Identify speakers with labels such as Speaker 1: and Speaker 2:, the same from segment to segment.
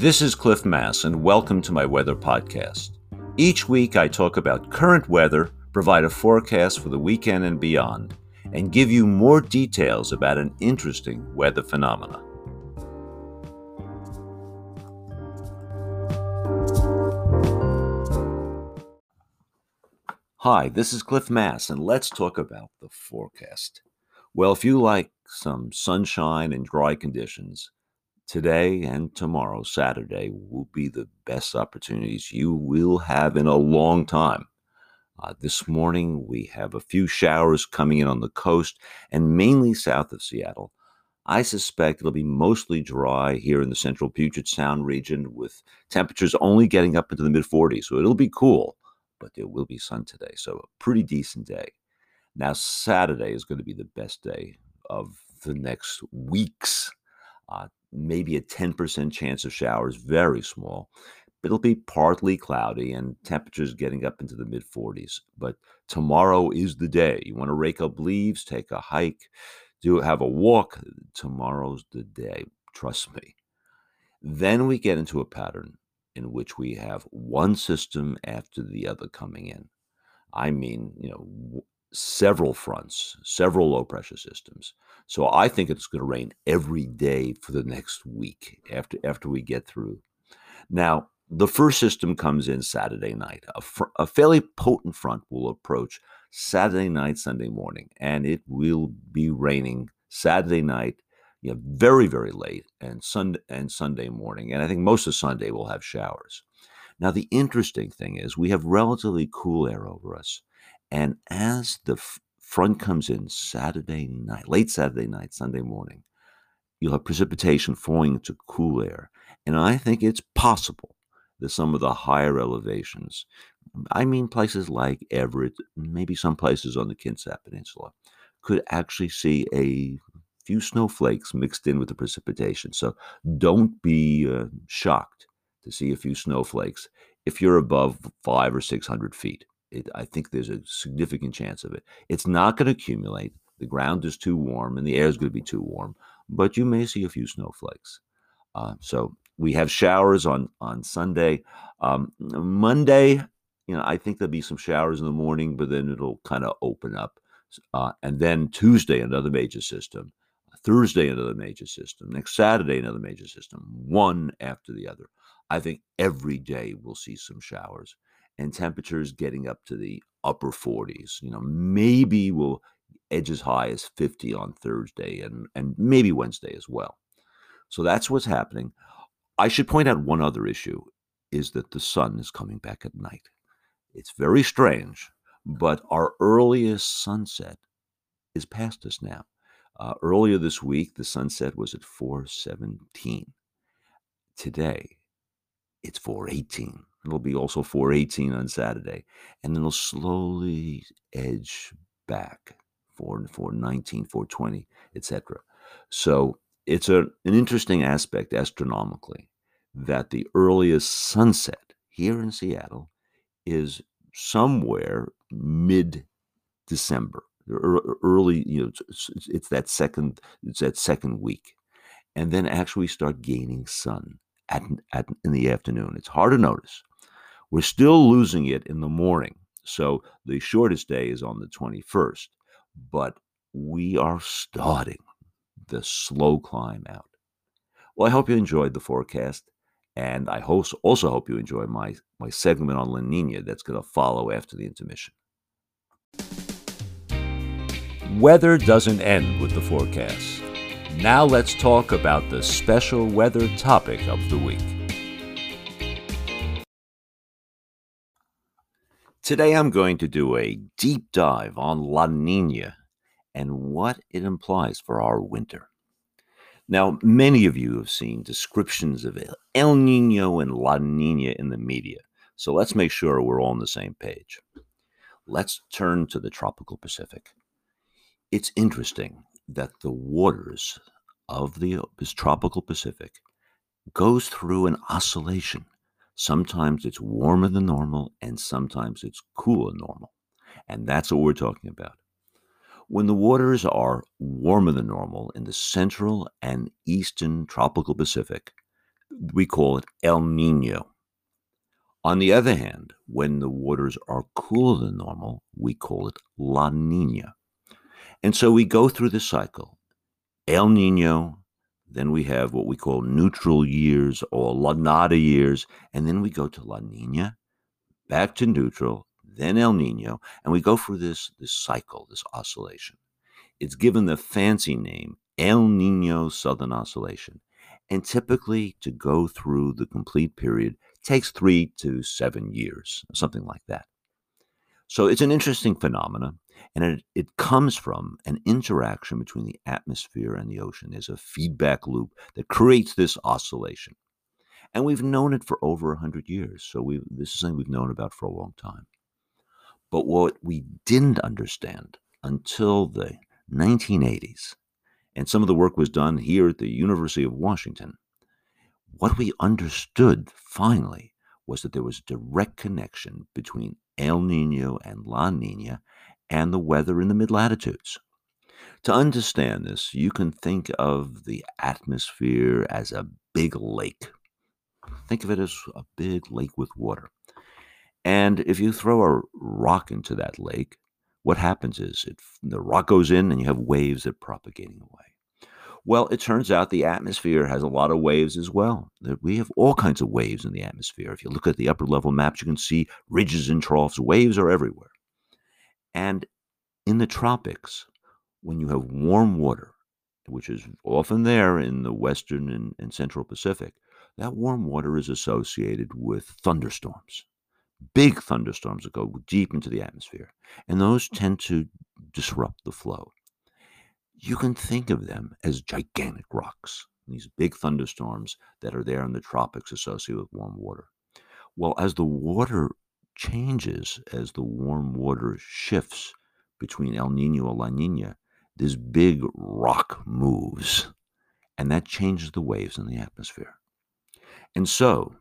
Speaker 1: This is Cliff Mass, and welcome to my weather podcast. Each week, I talk about current weather, provide a forecast for the weekend and beyond, and give you more details about an interesting weather phenomena. Hi, this is Cliff Mass, and let's talk about the forecast. Well, if you like some sunshine and dry conditions, today and tomorrow, Saturday, will be the best opportunities you will have in a long time. Uh, this morning, we have a few showers coming in on the coast and mainly south of Seattle. I suspect it'll be mostly dry here in the central Puget Sound region with temperatures only getting up into the mid 40s. So it'll be cool, but there will be sun today. So a pretty decent day. Now, Saturday is going to be the best day of the next weeks. Uh, maybe a 10% chance of showers, very small. It'll be partly cloudy and temperatures getting up into the mid 40s. But tomorrow is the day. You want to rake up leaves, take a hike, do have a walk. Tomorrow's the day. Trust me. Then we get into a pattern in which we have one system after the other coming in. I mean, you know, several fronts, several low pressure systems. So I think it's going to rain every day for the next week after after we get through. Now, the first system comes in Saturday night. A, fr- a fairly potent front will approach Saturday night, Sunday morning, and it will be raining Saturday night, you know, very very late, and Sunday and Sunday morning. And I think most of Sunday will have showers. Now, the interesting thing is we have relatively cool air over us. And as the front comes in Saturday night, late Saturday night, Sunday morning, you'll have precipitation falling into cool air. And I think it's possible that some of the higher elevations, I mean places like Everett, maybe some places on the Kitsap Peninsula, could actually see a few snowflakes mixed in with the precipitation. So don't be uh, shocked to see a few snowflakes if you're above five or 600 feet. It, I think there's a significant chance of it. It's not going to accumulate. The ground is too warm and the air is going to be too warm, but you may see a few snowflakes. Uh, so we have showers on on Sunday. Um, Monday, you know, I think there'll be some showers in the morning, but then it'll kind of open up. Uh, and then Tuesday, another major system. Thursday, another major system. Next Saturday, another major system. One after the other. I think every day we'll see some showers and temperatures getting up to the upper 40s. You know, maybe we'll edge as high as 50 on Thursday and, and maybe Wednesday as well. So that's what's happening. I should point out one other issue is that the sun is coming back at night. It's very strange, but our earliest sunset is past us now. Uh, earlier this week, the sunset was at 417. Today, it's 418. It'll be also 418 on Saturday. And then it'll slowly edge back 4, 419, 420, etc. So it's a, an interesting aspect astronomically that the earliest sunset here in Seattle is somewhere mid December, early, you know, it's, it's, that second, it's that second week. And then actually start gaining sun at, at in the afternoon. It's hard to notice. We're still losing it in the morning. So the shortest day is on the 21st, but we are starting the slow climb out. Well, I hope you enjoyed the forecast, and I also hope you enjoy my, my segment on La Nina that's going to follow after the intermission. Weather doesn't end with the forecast. Now let's talk about the special weather topic of the week. Today I'm going to do a deep dive on La Nina and what it implies for our winter. Now, many of you have seen descriptions of El Nino and La Nina in the media, so let's make sure we're all on the same page. Let's turn to the tropical Pacific. It's interesting that the waters of the tropical Pacific goes through an oscillation Sometimes it's warmer than normal, and sometimes it's cooler than normal. And that's what we're talking about. When the waters are warmer than normal in the central and eastern tropical Pacific, we call it El Nino. On the other hand, when the waters are cooler than normal, we call it La Nina. And so we go through the cycle El Nino, then we have what we call neutral years or La Nada years, and then we go to La Nina, back to neutral, then El Nino, and we go through this, this cycle, this oscillation. It's given the fancy name El Nino Southern Oscillation. And typically, to go through the complete period takes three to seven years, something like that. So it's an interesting phenomenon, and it, it comes from an interaction between the atmosphere and the ocean. There's a feedback loop that creates this oscillation. And we've known it for over 100 years. So we this is something we've known about for a long time. But what we didn't understand until the 1980s, and some of the work was done here at the University of Washington, what we understood finally was that there was a direct connection between El Nino and La Nina and the weather in the mid latitudes. To understand this, you can think of the atmosphere as a big lake. Think of it as a big lake with water. And if you throw a rock into that lake, what happens is it, the rock goes in and you have waves that are propagating away. Well, it turns out the atmosphere has a lot of waves as well. We have all kinds of waves in the atmosphere. If you look at the upper level maps, you can see ridges and troughs. Waves are everywhere. And in the tropics, when you have warm water, which is often there in the western and, and central Pacific, that warm water is associated with thunderstorms big thunderstorms that go deep into the atmosphere, and those hmm. tend to disrupt the flow. You can think of them as gigantic rocks, these big thunderstorms that are there in the tropics associated with warm water. Well, as the water changes, as the warm water shifts between El Nino and La Nina, this big rock moves, and that changes the waves in the atmosphere. And so,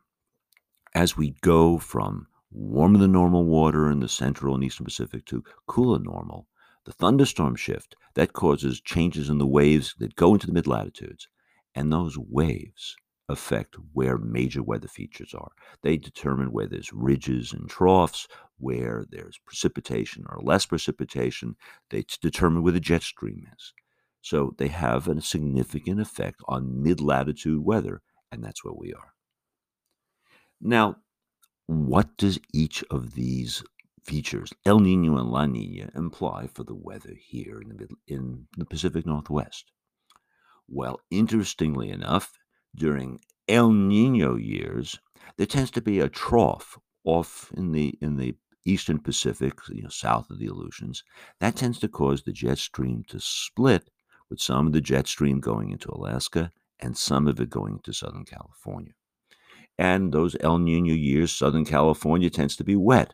Speaker 1: as we go from warmer than normal water in the central and eastern Pacific to cooler normal, the thunderstorm shift that causes changes in the waves that go into the mid latitudes. And those waves affect where major weather features are. They determine where there's ridges and troughs, where there's precipitation or less precipitation. They determine where the jet stream is. So they have a significant effect on mid latitude weather, and that's where we are. Now, what does each of these features, El Nino and La Nina, imply for the weather here in the, in the Pacific Northwest? Well, interestingly enough, during El Nino years, there tends to be a trough off in the in the eastern Pacific, you know, south of the Aleutians. That tends to cause the jet stream to split, with some of the jet stream going into Alaska and some of it going to Southern California. And those El Nino years, Southern California tends to be wet.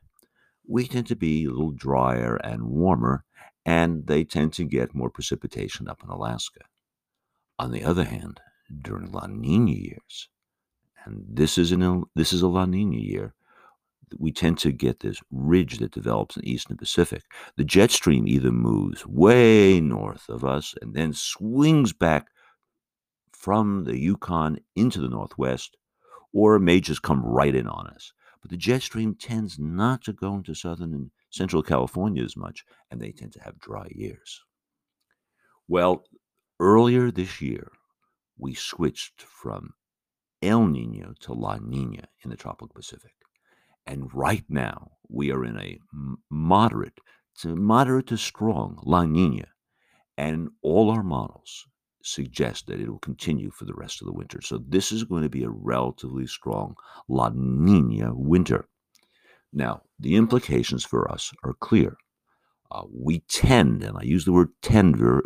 Speaker 1: We tend to be a little drier and warmer, and they tend to get more precipitation up in Alaska. On the other hand, during La Nina years, and this is an this is a La Nina year, we tend to get this ridge that develops in the eastern Pacific. The jet stream either moves way north of us and then swings back from the Yukon into the northwest or it may just come right in on us. But the jet stream tends not to go into southern and central California as much, and they tend to have dry years. Well, earlier this year, we switched from El Nino to La Nina in the tropical Pacific. And right now, we are in a moderate to moderate to strong La Nina. And all our models suggest that it will continue for the rest of the winter. So this is going to be a relatively strong La Nina winter. Now, the implications for us are clear. Uh, we tend, and I use the word tend very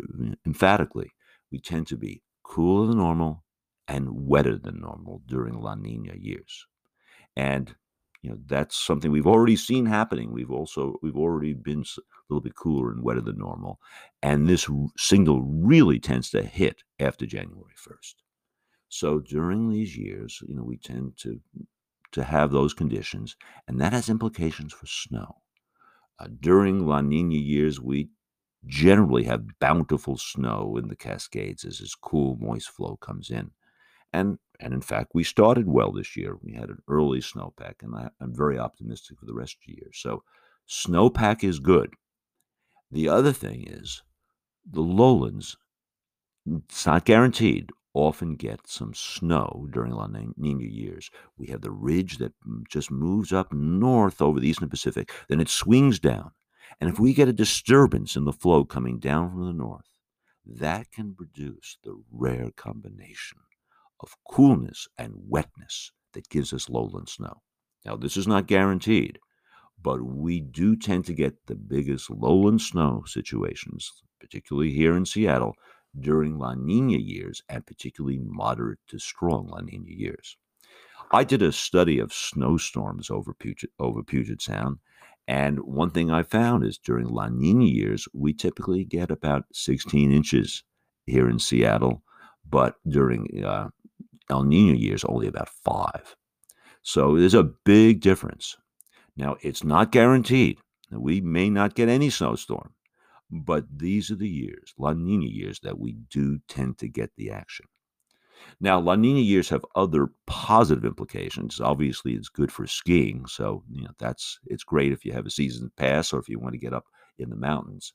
Speaker 1: emphatically, we tend to be cooler than normal and wetter than normal during La Nina years. And you know that's something we've already seen happening. We've also we've already been a little bit cooler and wetter than normal, and this signal really tends to hit after January first. So during these years, you know, we tend to to have those conditions, and that has implications for snow. Uh, during La Nina years, we generally have bountiful snow in the Cascades as this cool, moist flow comes in. And and in fact, we started well this year. We had an early snowpack, and I, I'm very optimistic for the rest of the year. So snowpack is good. The other thing is the lowlands, it's not guaranteed, often get some snow during La Nina years. We have the ridge that mm, just moves up north over the eastern Pacific, then it swings down. And if we get a disturbance in the flow coming down from the north, that can produce the rare combination of coolness and wetness that gives us lowland snow. Now, this is not guaranteed, but we do tend to get the biggest lowland snow situations, particularly here in Seattle, during La Nina years and particularly moderate to strong La Nina years. I did a study of snowstorms over Puget, over Puget Sound, and one thing I found is during La Nina years, we typically get about 16 inches here in Seattle, but during uh, El Nino years, only about five. So there's a big difference. Now, it's not guaranteed. That we may not get any snowstorm, but these are the years, La Nina years, that we do tend to get the action. Now, La Nina years have other positive implications. Obviously, it's good for skiing, so you know that's it's great if you have a season pass or if you want to get up in the mountains.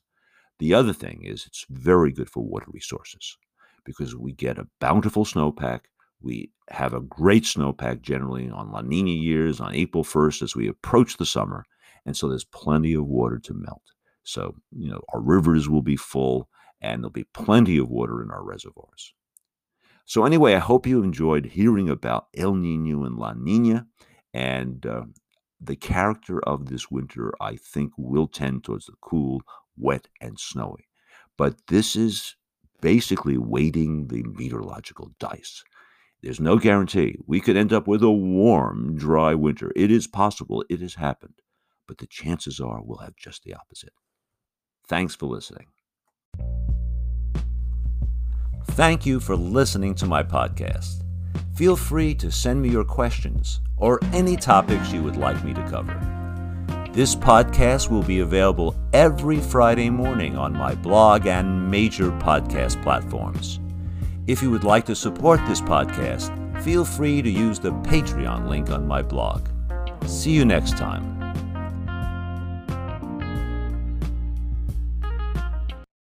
Speaker 1: The other thing is it's very good for water resources because we get a bountiful snowpack we have a great snowpack generally on La Nina years on April 1st as we approach the summer. And so there's plenty of water to melt. So, you know, our rivers will be full and there'll be plenty of water in our reservoirs. So, anyway, I hope you enjoyed hearing about El Nino and La Nina. And uh, the character of this winter, I think, will tend towards the cool, wet, and snowy. But this is basically weighting the meteorological dice. There's no guarantee. We could end up with a warm, dry winter. It is possible. It has happened. But the chances are we'll have just the opposite. Thanks for listening. Thank you for listening to my podcast. Feel free to send me your questions or any topics you would like me to cover. This podcast will be available every Friday morning on my blog and major podcast platforms. If you would like to support this podcast, feel free to use the Patreon link on my blog. See you next time.